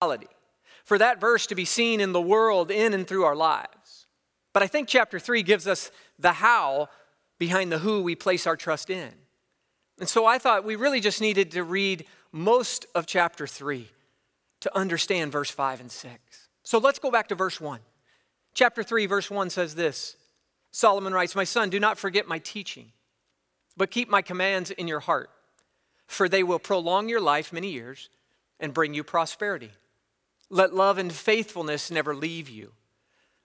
reality, for that verse to be seen in the world, in and through our lives. But I think chapter 3 gives us the how behind the who we place our trust in. And so I thought we really just needed to read most of chapter 3 to understand verse 5 and 6. So let's go back to verse 1. Chapter 3, verse 1 says this Solomon writes, My son, do not forget my teaching, but keep my commands in your heart, for they will prolong your life many years and bring you prosperity. Let love and faithfulness never leave you.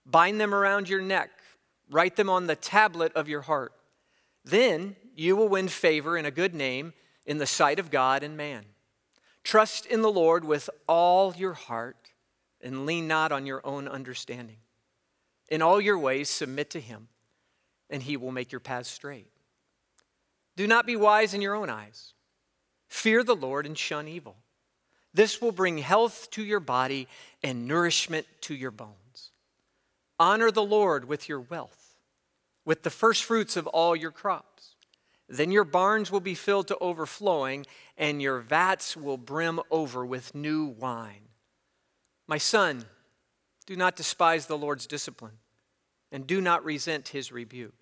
Bind them around your neck, write them on the tablet of your heart. Then you will win favor and a good name in the sight of God and man. Trust in the Lord with all your heart and lean not on your own understanding. In all your ways, submit to him, and he will make your paths straight. Do not be wise in your own eyes. Fear the Lord and shun evil. This will bring health to your body and nourishment to your bones. Honor the Lord with your wealth, with the first fruits of all your crops. Then your barns will be filled to overflowing, and your vats will brim over with new wine. My son, do not despise the Lord's discipline, and do not resent his rebuke,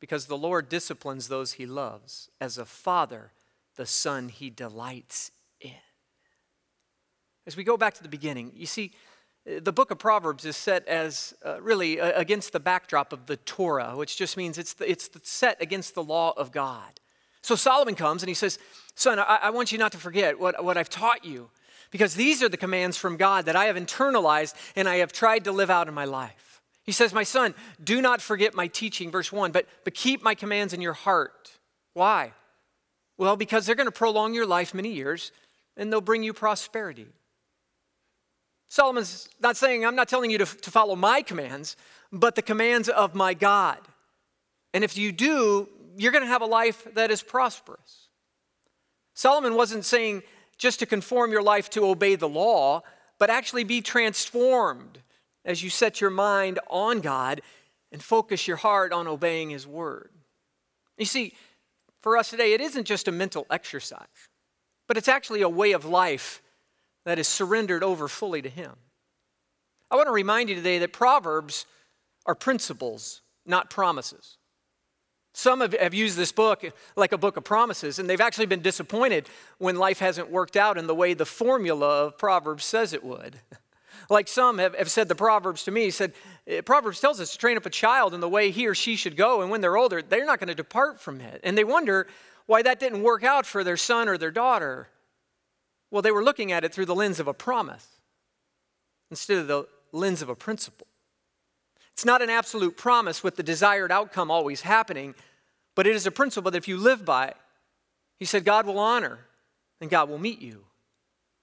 because the Lord disciplines those he loves, as a father the son he delights. As we go back to the beginning, you see, the book of Proverbs is set as uh, really uh, against the backdrop of the Torah, which just means it's, the, it's the set against the law of God. So Solomon comes and he says, Son, I, I want you not to forget what, what I've taught you, because these are the commands from God that I have internalized and I have tried to live out in my life. He says, My son, do not forget my teaching, verse 1, but, but keep my commands in your heart. Why? Well, because they're going to prolong your life many years and they'll bring you prosperity. Solomon's not saying, I'm not telling you to, to follow my commands, but the commands of my God. And if you do, you're going to have a life that is prosperous. Solomon wasn't saying just to conform your life to obey the law, but actually be transformed as you set your mind on God and focus your heart on obeying His word. You see, for us today, it isn't just a mental exercise, but it's actually a way of life that is surrendered over fully to Him. I want to remind you today that Proverbs are principles, not promises. Some have, used this book like a book of promises, and they've actually been disappointed when life hasn't worked out in the way the formula of Proverbs says it would. like some have, have said the Proverbs to me, said, eh, Proverbs tells us to train up a child in the way he or she should go, and when they're older, they're not going to depart from it. And they wonder why that didn't work out for their son or their daughter. Well, they were looking at it through the lens of a promise instead of the lens of a principle. It's not an absolute promise with the desired outcome always happening, but it is a principle that if you live by, he said, God will honor and God will meet you.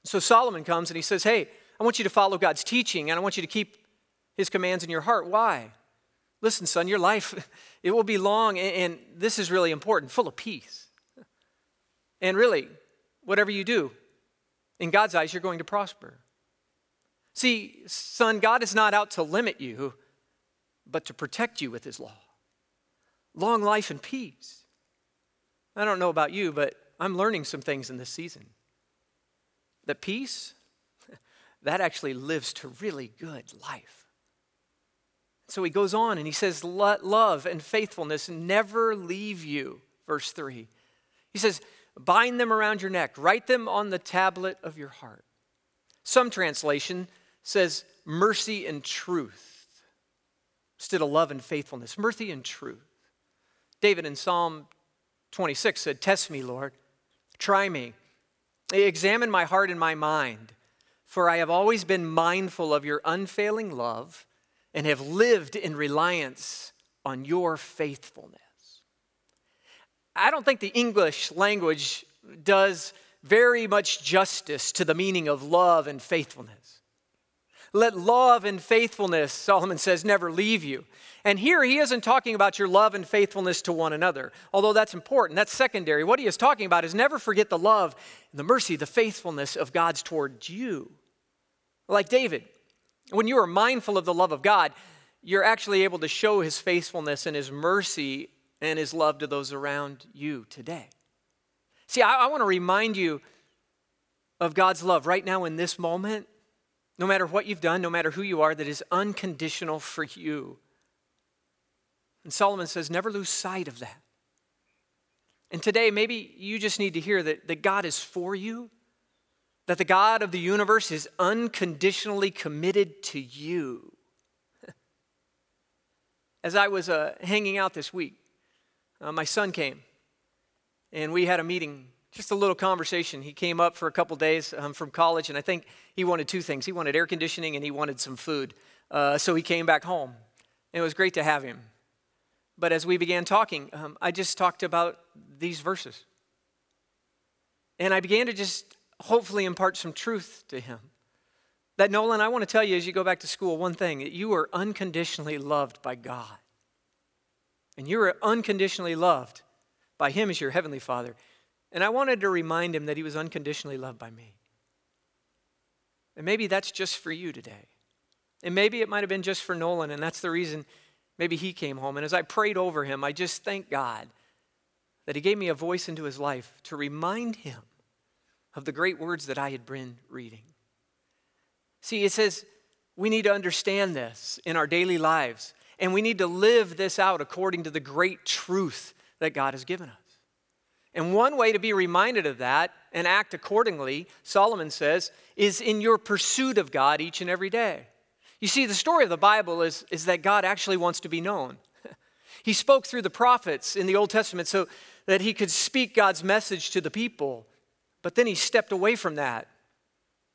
So Solomon comes and he says, Hey, I want you to follow God's teaching and I want you to keep his commands in your heart. Why? Listen, son, your life, it will be long, and this is really important, full of peace. And really, whatever you do, in God's eyes, you're going to prosper. See, son, God is not out to limit you, but to protect you with his law. Long life and peace. I don't know about you, but I'm learning some things in this season. That peace, that actually lives to really good life. So he goes on and he says, love and faithfulness never leave you. Verse 3. He says, Bind them around your neck, write them on the tablet of your heart. Some translation says mercy and truth instead of love and faithfulness. Mercy and truth. David in Psalm 26 said, Test me, Lord. Try me. Examine my heart and my mind, for I have always been mindful of your unfailing love and have lived in reliance on your faithfulness. I don't think the English language does very much justice to the meaning of love and faithfulness. Let love and faithfulness, Solomon says, never leave you. And here he isn't talking about your love and faithfulness to one another, although that's important, that's secondary. What he is talking about is never forget the love, the mercy, the faithfulness of God's towards you. Like David, when you are mindful of the love of God, you're actually able to show his faithfulness and his mercy and his love to those around you today. See, I, I want to remind you of God's love right now in this moment no matter what you've done, no matter who you are, that is unconditional for you. And Solomon says, never lose sight of that. And today, maybe you just need to hear that, that God is for you, that the God of the universe is unconditionally committed to you. As I was uh, hanging out this week, uh, my son came and we had a meeting, just a little conversation. He came up for a couple days um, from college, and I think he wanted two things he wanted air conditioning and he wanted some food. Uh, so he came back home. And it was great to have him. But as we began talking, um, I just talked about these verses. And I began to just hopefully impart some truth to him. That, Nolan, I want to tell you as you go back to school one thing that you are unconditionally loved by God. And you are unconditionally loved by Him as your Heavenly Father. And I wanted to remind him that he was unconditionally loved by me. And maybe that's just for you today. And maybe it might have been just for Nolan, and that's the reason maybe he came home. And as I prayed over him, I just thank God that he gave me a voice into his life to remind him of the great words that I had been reading. See, it says we need to understand this in our daily lives, and we need to live this out according to the great truth that God has given us. And one way to be reminded of that and act accordingly, Solomon says, is in your pursuit of God each and every day. You see, the story of the Bible is, is that God actually wants to be known. he spoke through the prophets in the Old Testament so that he could speak God's message to the people, but then he stepped away from that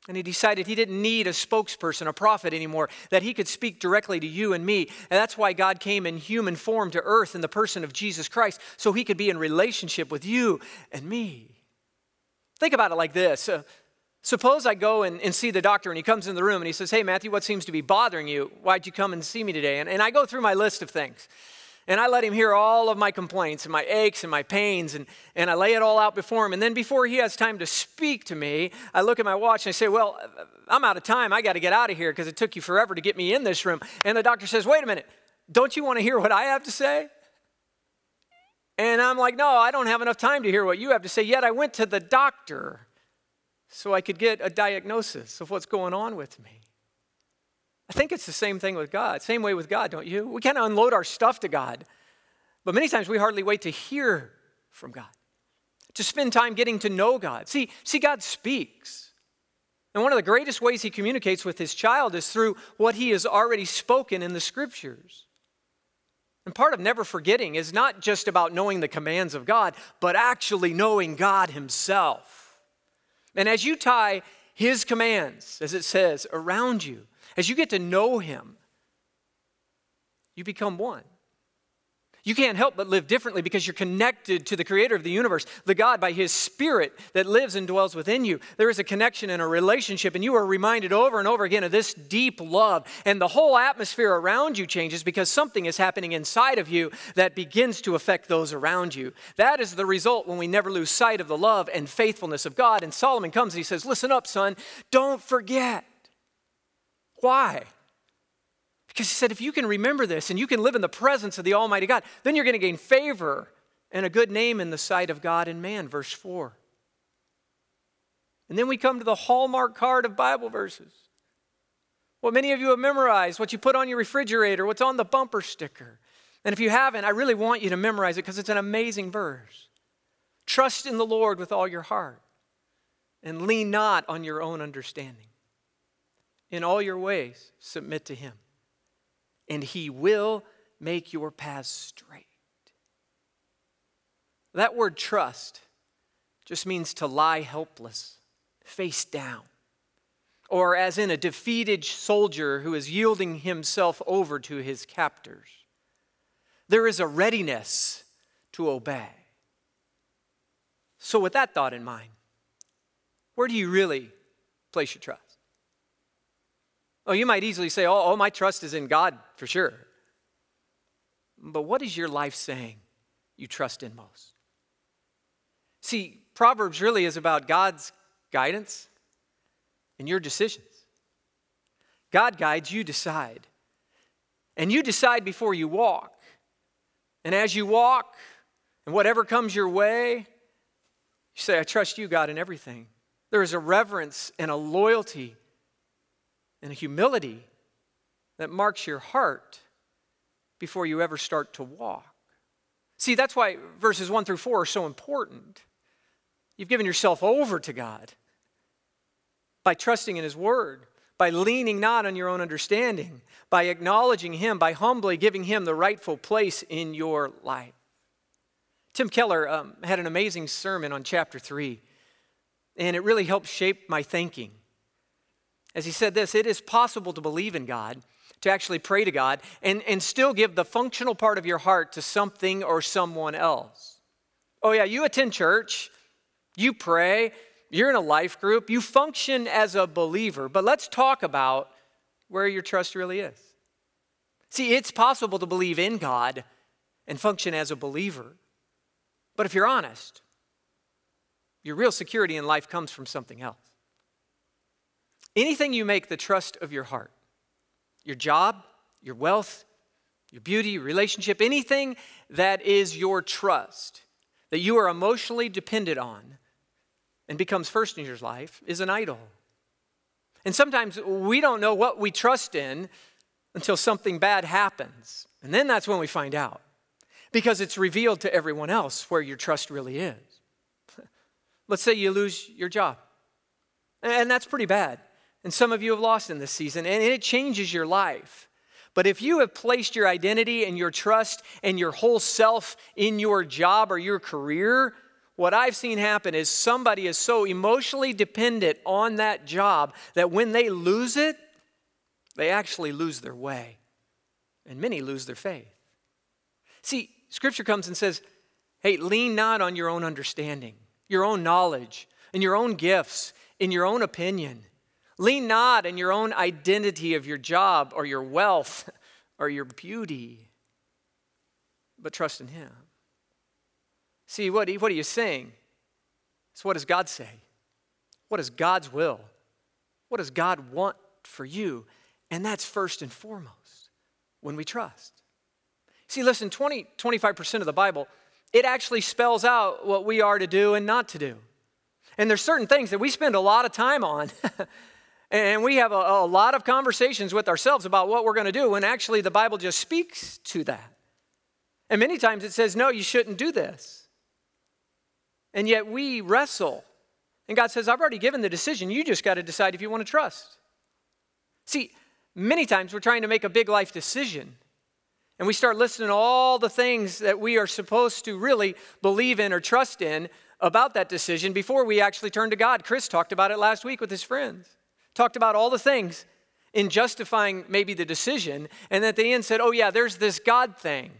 and he decided he didn't need a spokesperson, a prophet anymore, that he could speak directly to you and me. And that's why God came in human form to earth in the person of Jesus Christ, so he could be in relationship with you and me. Think about it like this. Uh, suppose I go and, and, see the doctor and he comes in the room and he says, Hey, Matthew, what seems to be bothering you? Why'd you come and see me today? And, and I go through my list of things. And I let him hear all of my complaints and my aches and my pains, and, and I lay it all out before him. And then before he has time to speak to me, I look at my watch and I say, Well, I'm out of time. I got to get out of here because it took you forever to get me in this room. And the doctor says, Wait a minute. Don't you want to hear what I have to say? And I'm like, No, I don't have enough time to hear what you have to say. Yet I went to the doctor so I could get a diagnosis of what's going on with me. I think it's the same thing with God. Same way with God, don't you? We kind of unload our stuff to God. But many times we hardly wait to hear from God, to spend time getting to know God. See, see, God speaks. And one of the greatest ways he communicates with his child is through what he has already spoken in the scriptures. And part of never forgetting is not just about knowing the commands of God, but actually knowing God himself. And as you tie his commands, as it says, around you, as you get to know Him, you become one. You can't help but live differently because you're connected to the creator of the universe, the God, by his spirit that lives and dwells within you. There is a connection and a relationship, and you are reminded over and over again of this deep love. And the whole atmosphere around you changes because something is happening inside of you that begins to affect those around you. That is the result when we never lose sight of the love and faithfulness of God. And Solomon comes and he says, Listen up, son, don't forget. Why? Because he said, if you can remember this and you can live in the presence of the Almighty God, then you're going to gain favor and a good name in the sight of God and man. Verse 4. And then we come to the hallmark card of Bible verses. What many of you have memorized, what you put on your refrigerator, what's on the bumper sticker. And if you haven't, I really want you to memorize it because it's an amazing verse. Trust in the Lord with all your heart and lean not on your own understanding. In all your ways, submit to him, and he will make your paths straight. That word trust just means to lie helpless, face down, or as in a defeated soldier who is yielding himself over to his captors. There is a readiness to obey. So, with that thought in mind, where do you really place your trust? Oh, you might easily say, oh, oh, my trust is in God for sure. But what is your life saying you trust in most? See, Proverbs really is about God's guidance and your decisions. God guides, you decide. And you decide before you walk. And as you walk, and whatever comes your way, you say, I trust you, God, in everything. There is a reverence and a loyalty and a humility that marks your heart before you ever start to walk. See, that's why verses 1 through 4 are so important. You've given yourself over to God by trusting in His Word, by leaning not on your own understanding, by acknowledging Him, by humbly giving Him the rightful place in your life. Tim Keller um, had an amazing sermon on chapter 3, and it really helped shape my thinking. As he said this, it is possible to believe in God, to actually pray to God, and, and still give the functional part of your heart to something or someone else. Oh, yeah, you attend church, you pray, you're in a life group, you function as a believer, but let's talk about where your trust really is. See, it's possible to believe in God and function as a believer, but if you're honest, your real security in life comes from something else. Anything you make the trust of your heart, your job, your wealth, your beauty, your relationship, anything that is your trust, that you are emotionally dependent on and becomes first in your life, is an idol. And sometimes we don't know what we trust in until something bad happens. And then that's when we find out because it's revealed to everyone else where your trust really is. Let's say you lose your job, and that's pretty bad. And some of you have lost in this season, and it changes your life. But if you have placed your identity and your trust and your whole self in your job or your career, what I've seen happen is somebody is so emotionally dependent on that job that when they lose it, they actually lose their way. And many lose their faith. See, Scripture comes and says, hey, lean not on your own understanding, your own knowledge, and your own gifts, in your own opinion. Lean not in your own identity of your job or your wealth or your beauty, but trust in Him. See, what, what are you saying? So, what does God say? What is God's will? What does God want for you? And that's first and foremost when we trust. See, listen, 20, 25% of the Bible, it actually spells out what we are to do and not to do. And there's certain things that we spend a lot of time on And we have a, a lot of conversations with ourselves about what we're going to do when actually the Bible just speaks to that. And many times it says, no, you shouldn't do this. And yet we wrestle. And God says, I've already given the decision. You just got to decide if you want to trust. See, many times we're trying to make a big life decision. And we start listening to all the things that we are supposed to really believe in or trust in about that decision before we actually turn to God. Chris talked about it last week with his friends talked about all the things in justifying maybe the decision, and at the end said, oh, yeah, there's this God thing,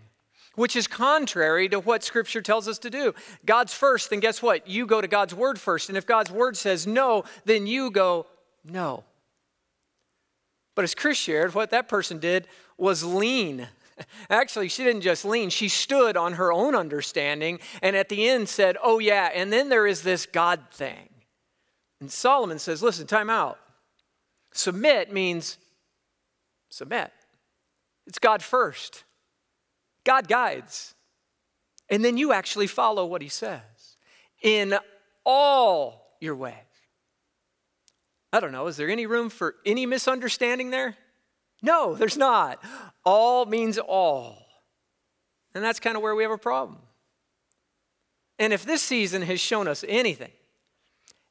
which is contrary to what Scripture tells us to do. God's first, then guess what? You go to God's word first. And if God's word says no, then you go no. But as Chris shared, what that person did was lean. Actually, she didn't just lean, she stood on her own understanding and at the end said, Oh, yeah, and then there is this God thing. And Solomon says, Listen, time out. Submit means submit. It's God first. God guides. And then you actually follow what he says in all your ways. I don't know, is there any room for any misunderstanding there? No, there's not. All means all. And that's kind of where we have a problem. And if this season has shown us anything,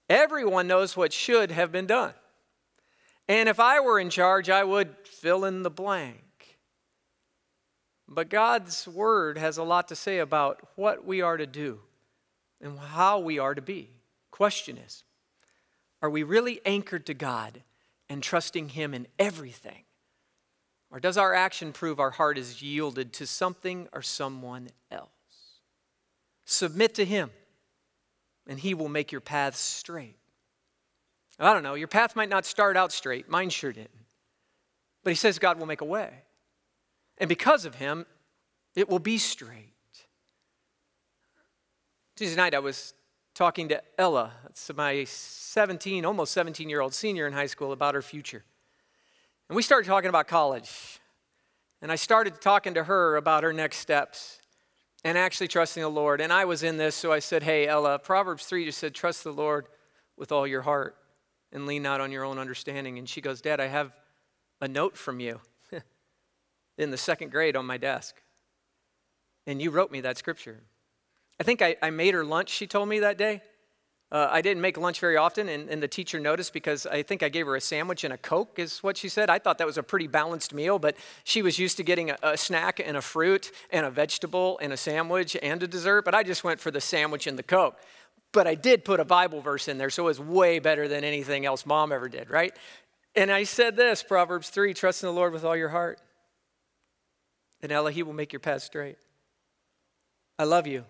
everyone knows what should have been done. And if I were in charge, I would fill in the blank. But God's word has a lot to say about what we are to do and how we are to be. Question is Are we really anchored to God and trusting Him in everything? Or does our action prove our heart is yielded to something or someone else? Submit to Him, and He will make your paths straight. I don't know, your path might not start out straight. Mine sure didn't. But he says God will make a way. And because of him, it will be straight. Tuesday night, I was talking to Ella, that's my 17, almost 17 year old senior in high school, about her future. And we started talking about college. And I started talking to her about her next steps and actually trusting the Lord. And I was in this, so I said, Hey, Ella, Proverbs 3 just said, Trust the Lord with all your heart and lean not on your own understanding. And she goes, Dad, I have a note from you in the second grade on my desk. And you wrote me that scripture. I think I, I made her lunch, she told me that day. Uh, I didn't make lunch very often, and, and, the teacher noticed because I think I gave her a sandwich and a Coke, is what she said. I thought that was a pretty balanced meal, but she was used to getting a, a, snack and a fruit and a vegetable and a sandwich and a dessert, but I just went for the sandwich and the Coke. But I did put a Bible verse in there, so it was way better than anything else mom ever did, right? And I said this Proverbs 3 trust in the Lord with all your heart, and He will make your path straight. I love you,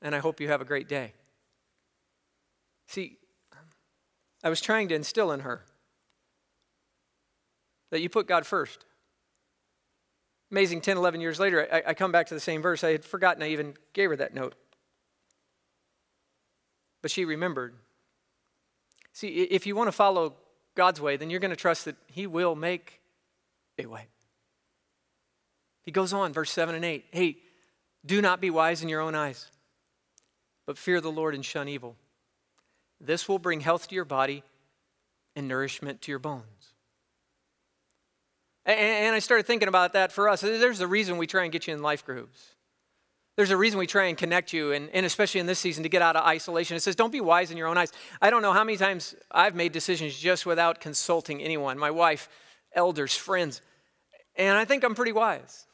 and I hope you have a great day. See, I was trying to instill in her that you put God first. Amazing, 10, 11 years later, I, I, come back to the same verse. I had forgotten I even gave her that note. But she remembered. See, if you want to follow God's way, then you're going to trust that He will make a way. He goes on, verse 7 and 8. Hey, do not be wise in your own eyes, but fear the Lord and shun evil. This will bring health to your body and nourishment to your bones. And I started thinking about that for us. There's a reason we try and get you in life groups. There's a reason we try and connect you, and, and especially in this season, to get out of isolation. It says, don't be wise in your own eyes. I don't know how many times I've made decisions just without consulting anyone my wife, elders, friends. And I think I'm pretty wise.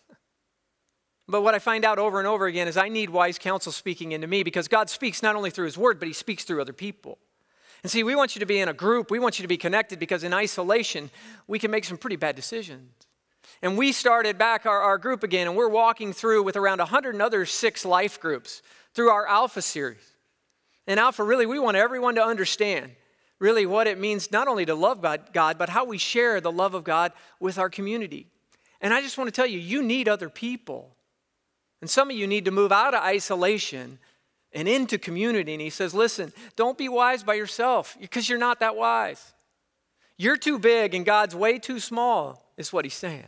But what I find out over and over again is I need wise counsel speaking into me because God speaks not only through His Word, but He speaks through other people. And see, we want you to be in a group, we want you to be connected because in isolation, we can make some pretty bad decisions. And we started back our, our group again, and we're walking through with around 100 other six life groups through our Alpha series. And Alpha, really, we want everyone to understand really what it means not only to love God, but how we share the love of God with our community. And I just want to tell you, you need other people. And some of you need to move out of isolation and into community. And he says, listen, don't be wise by yourself because you're not that wise. You're too big and God's way too small, is what he's saying.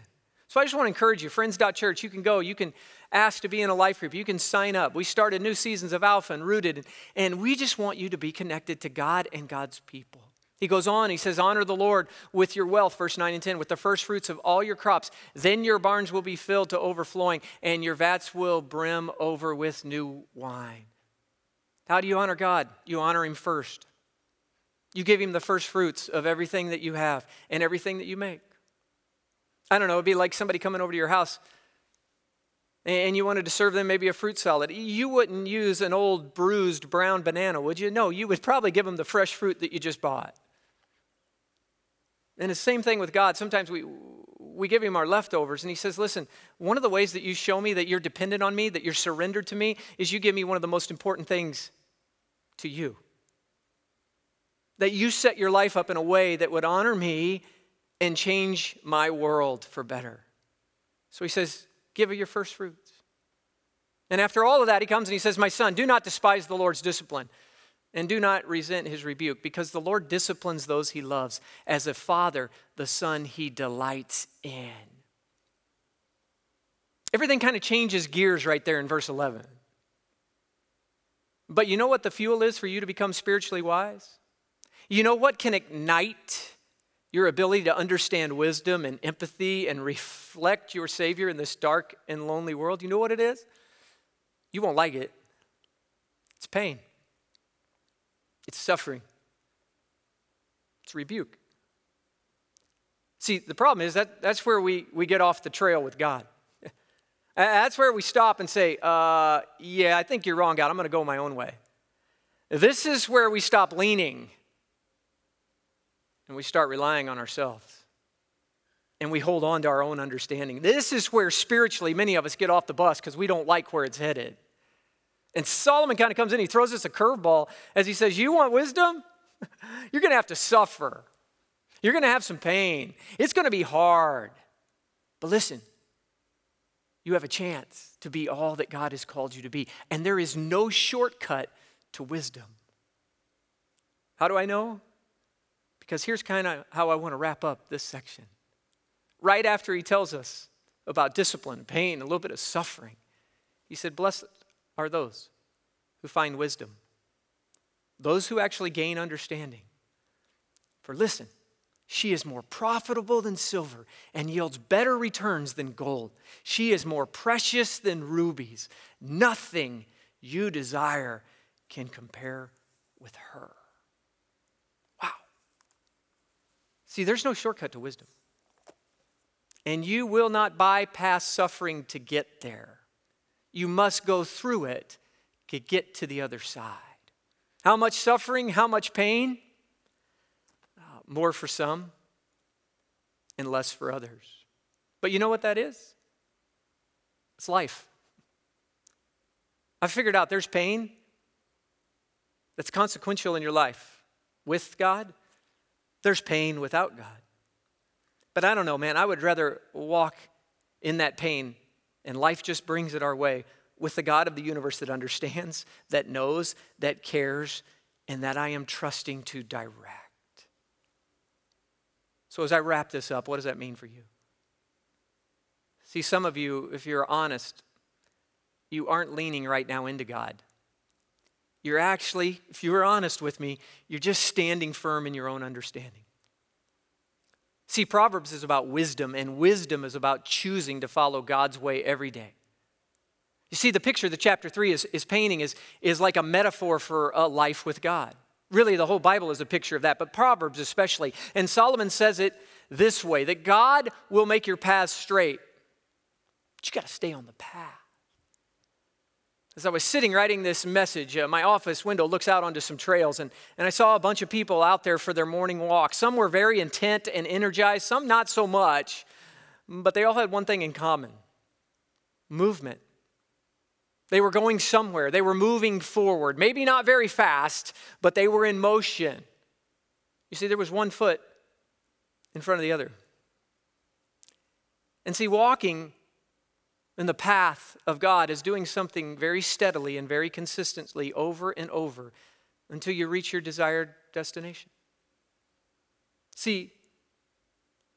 So I just want to encourage you, friends.church, you can go, you can ask to be in a life group, you can sign up. We started new seasons of Alpha and Rooted, and we just want you to be connected to God and God's people. He goes on, he says, Honor the Lord with your wealth, verse 9 and 10, with the first fruits of all your crops. Then your barns will be filled to overflowing, and your vats will brim over with new wine. How do you honor God? You honor Him first. You give Him the first fruits of everything that you have and everything that you make. I don't know, it'd be like somebody coming over to your house and you wanted to serve them maybe a fruit salad. You wouldn't use an old bruised brown banana, would you? No, you would probably give them the fresh fruit that you just bought. And the same thing with God. Sometimes we, we give him our leftovers, and he says, Listen, one of the ways that you show me that you're dependent on me, that you're surrendered to me, is you give me one of the most important things to you. That you set your life up in a way that would honor me and change my world for better. So he says, Give of your first fruits. And after all of that, he comes and he says, My son, do not despise the Lord's discipline and do not resent his rebuke, because the Lord disciplines those he loves. As a father, the son he delights in. Everything kind of changes gears right there in verse 11. But you know what the fuel is for you to become spiritually wise? You know what can ignite your ability to understand wisdom and empathy and reflect your Savior in this dark and lonely world? You know what it is? You won't like it. It's pain. It's suffering, it's rebuke. See, the problem is that that's where we, we get off the trail with God. that's where we stop and say, uh, Yeah, I think you're wrong, God. I'm going to go my own way. This is where we stop leaning and we start relying on ourselves. And we hold on to our own understanding. This is where spiritually many of us get off the bus because we don't like where it's headed. And Solomon kind of comes in, he throws us a curveball as he says, You want wisdom? You're going to have to suffer. You're going to have some pain. It's going to be hard. But listen, you have a chance to be all that God has called you to be. And there is no shortcut to wisdom. How do I know? Because here's kind of how I want to wrap up this section. Right after he tells us about discipline, pain, a little bit of suffering, he said, Blessed are those who find wisdom, those who actually gain understanding, For listen, she is more profitable than silver and yields better returns than gold. She is more precious than rubies. Nothing you desire can compare with her. See, there's no shortcut to wisdom. And you will not bypass suffering to get there. You must go through it to get to the other side. How much suffering? How much pain? Uh, more for some and less for others. But you know what that is? It's life. I figured out there's pain that's consequential in your life with God, there's pain without God. But I don't know, man, I would rather walk in that pain and life just brings it our way with the God of the universe that understands, that knows, that cares, and that I am trusting to direct. So, as I wrap this up, what does that mean for you? See, some of you, if you're honest, you aren't leaning right now into God. You're actually, if you were honest with me, you're just standing firm in your own understanding. See, Proverbs is about wisdom, and wisdom is about choosing to follow God's way every day. You see, the picture that chapter 3 is, is painting is, is like a metaphor for a life with God. Really, the whole Bible is a picture of that, but Proverbs especially. And Solomon says it this way that God will make your paths straight, but you got to stay on the path. As I was sitting writing this message, uh, my office window looks out onto some trails, and, and I saw a bunch of people out there for their morning walk. Some were very intent and energized, some not so much, but they all had one thing in common movement. They were going somewhere, they were moving forward. Maybe not very fast, but they were in motion. You see, there was one foot in front of the other. And see, walking in the path of God is doing something very steadily and very consistently over and over until you reach your desired destination. See,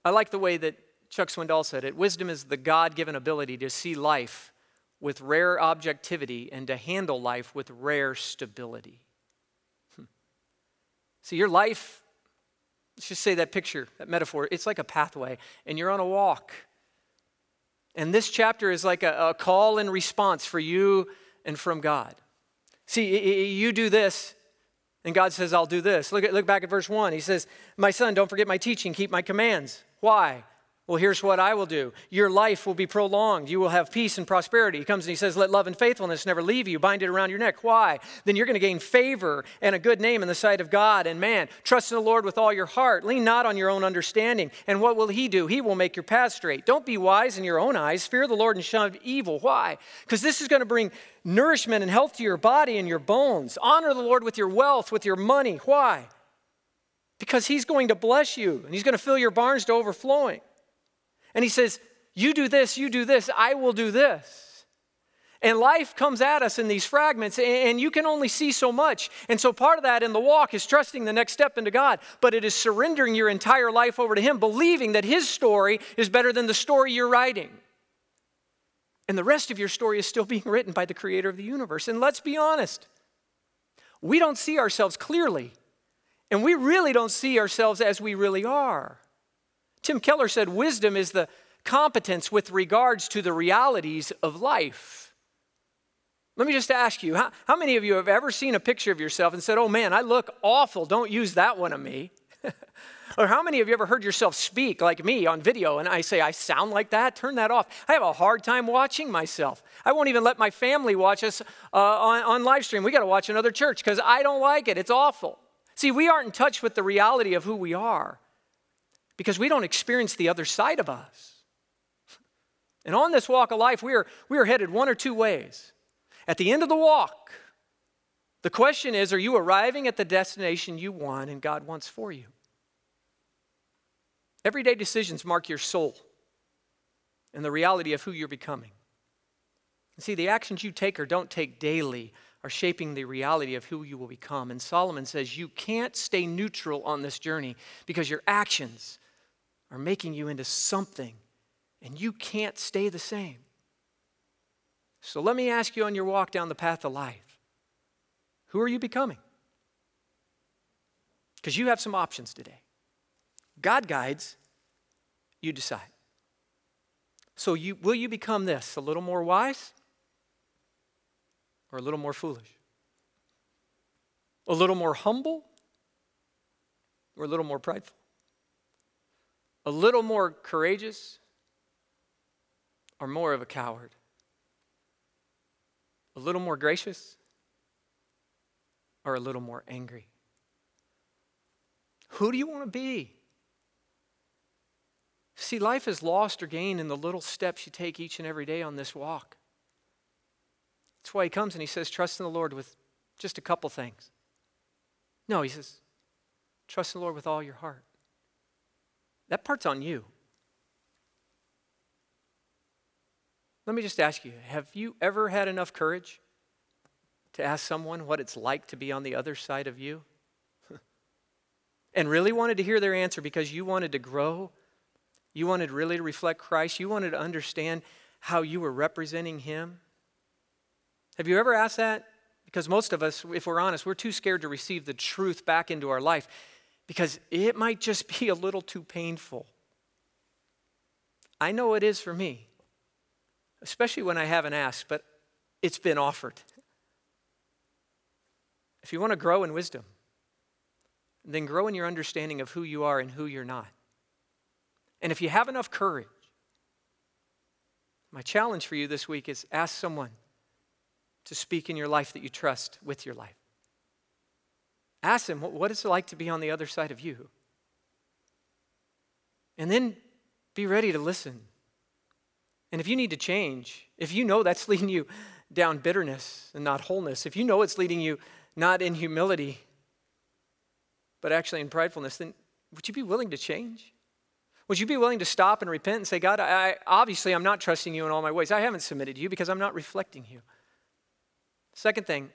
I like the way that Chuck Swindoll said it wisdom is the God given ability to see life with rare objectivity and to handle life with rare stability. Hmm. See, your life, let's just say that picture, that metaphor, it's like a pathway, and you're on a walk. And this chapter is like a, a call and response for you and from God. See, you do this, and God says, I'll do this. Look, at, look back at verse 1. He says, My son, don't forget my teaching, keep my commands. Why? Well, here's what I will do. Your life will be prolonged. You will have peace and prosperity. He comes and he says, Let love and faithfulness never leave you. Bind it around your neck. Why? Then you're going to gain favor and a good name in the sight of God and man. Trust in the Lord with all your heart. Lean not on your own understanding. And what will he do? He will make your path straight. Don't be wise in your own eyes. Fear the Lord and shun evil. Why? Because this is going to bring nourishment and health to your body and your bones. Honor the Lord with your wealth, with your money. Why? Because he's going to bless you and he's going to fill your barns to overflowing. And he says, You do this, you do this, I will do this. And life comes at us in these fragments, and you can only see so much. And so, part of that in the walk is trusting the next step into God, but it is surrendering your entire life over to Him, believing that His story is better than the story you're writing. And the rest of your story is still being written by the Creator of the universe. And let's be honest, we don't see ourselves clearly, and we really don't see ourselves as we really are. Tim Keller said wisdom is the competence with regards to the realities of life. Let me just ask you how, how many of you have ever seen a picture of yourself and said, Oh man, I look awful, don't use that one of me? or how many of you ever heard yourself speak like me on video and I say, I sound like that? Turn that off. I have a hard time watching myself. I won't even let my family watch us uh, on, on live stream. We got to watch another church because I don't like it. It's awful. See, we aren't in touch with the reality of who we are because we don't experience the other side of us. And on this walk of life, we are, we are headed one or two ways. At the end of the walk, the question is are you arriving at the destination you want and God wants for you? Everyday decisions mark your soul and the reality of who you're becoming. See, the actions you take or don't take daily are shaping the reality of who you will become. And Solomon says you can't stay neutral on this journey because your actions are making you into something, and you can't stay the same. So let me ask you on your walk down the path of life who are you becoming? Because you have some options today. God guides, you decide. So, you, will you become this a little more wise or a little more foolish? A little more humble or a little more prideful? A little more courageous or more of a coward? A little more gracious or a little more angry? Who do you want to be? See, life is lost or gained in the little steps you take each and every day on this walk. That's why he comes and he says, Trust in the Lord with just a couple things. No, he says, Trust in the Lord with all your heart. That part's on you. Let me just ask you have you ever had enough courage to ask someone what it's like to be on the other side of you? and really wanted to hear their answer because you wanted to grow? You wanted really to reflect Christ? You wanted to understand how you were representing Him? Have you ever asked that? Because most of us, if we're honest, we're too scared to receive the truth back into our life because it might just be a little too painful. I know it is for me especially when I haven't asked, but it's been offered. If you want to grow in wisdom, then grow in your understanding of who you are and who you're not. And if you have enough courage, my challenge for you this week is ask someone to speak in your life that you trust with your life. Ask them, what is it like to be on the other side of you? And then be ready to listen and if you need to change, if you know that's leading you down bitterness and not wholeness, if you know it's leading you not in humility, but actually in pridefulness, then would you be willing to change? Would you be willing to stop and repent and say, God, I, obviously I'm not trusting you in all my ways. I haven't submitted to you because I'm not reflecting you. Second thing,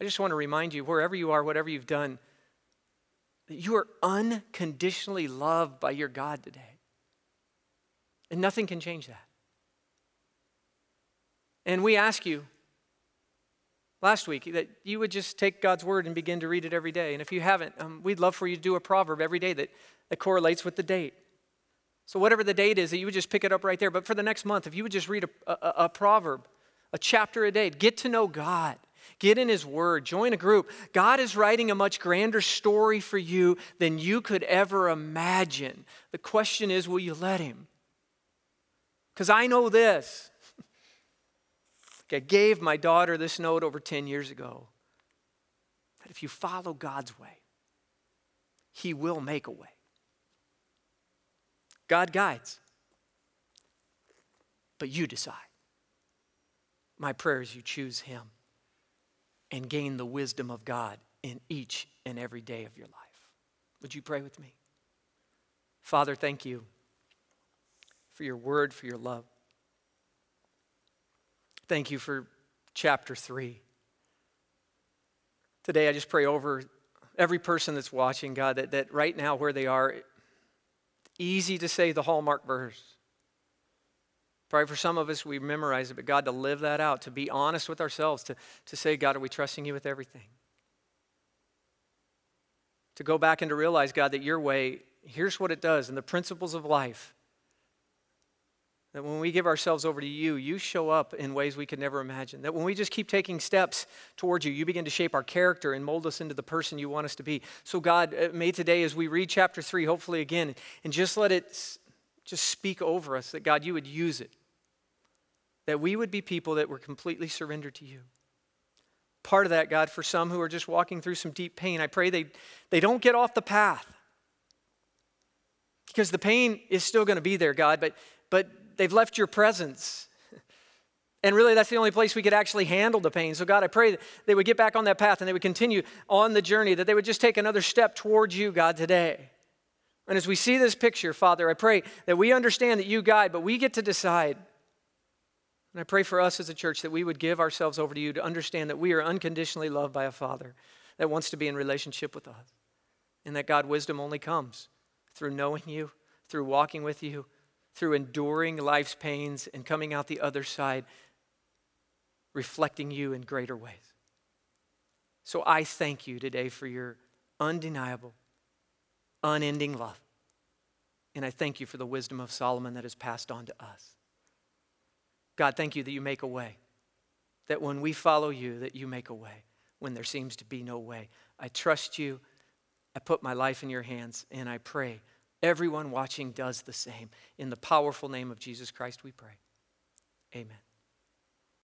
I just want to remind you, wherever you are, whatever you've done, that you are unconditionally loved by your God today. And nothing can change that. And we ask you last week that you would just take God's word and begin to read it every day. And if you haven't, um, we'd love for you to do a proverb every day that, that correlates with the date. So, whatever the date is, that you would just pick it up right there. But for the next month, if you would just read a, a, a proverb, a chapter a day, get to know God. Get in His Word, join a group. God is writing a much grander story for you than you could ever imagine. The question is, will you let Him? Because I know this. I gave my daughter this note over 10 years ago that if you follow God's way, He will make a way. God guides, but you decide. My prayer is you choose Him and gain the wisdom of God in each and every day of your life. Would you pray with me? Father, thank you for your word, for your love. Thank you for chapter 3. Today, I just pray over every person that's watching, God, that, that right now where they are, easy to say the hallmark verse. Probably for some of us, we memorize it, but God, to live that out, to be honest with ourselves, to, to say, God, are we trusting you with everything? To go back and to realize, God, that your way, here's what it does, and the principles of life that when we give ourselves over to you, you show up in ways we could never imagine. That when we just keep taking steps towards you, you begin to shape our character and mold us into the person you want us to be. So, God, uh, may today, as we read chapter three, hopefully again, and just let it just speak over us, that God, you would use it. That we would be people that were completely surrendered to you. Part of that, God, for some who are just walking through some deep pain, I pray they, they don't get off the path. Because the pain is still going to be there, God, but, but they've left your presence. And really, that's the only place we could actually handle the pain. So, God, I pray that they would get back on that path and they would continue on the journey, that they would just take another step towards you, God, today. And as we see this picture, Father, I pray that we understand that you guide, but we get to decide. And I pray for us as a church that we would give ourselves over to you to understand that we are unconditionally loved by a Father that wants to be in relationship with us. And that God, wisdom only comes through knowing you, through walking with you, through enduring life's pains and coming out the other side reflecting you in greater ways. So I thank you today for your undeniable, unending love. And I thank you for the wisdom of Solomon that is passed on to us. God, thank you that you make a way. That when we follow you, that you make a way when there seems to be no way. I trust you. I put my life in your hands, and I pray everyone watching does the same. In the powerful name of Jesus Christ, we pray. Amen.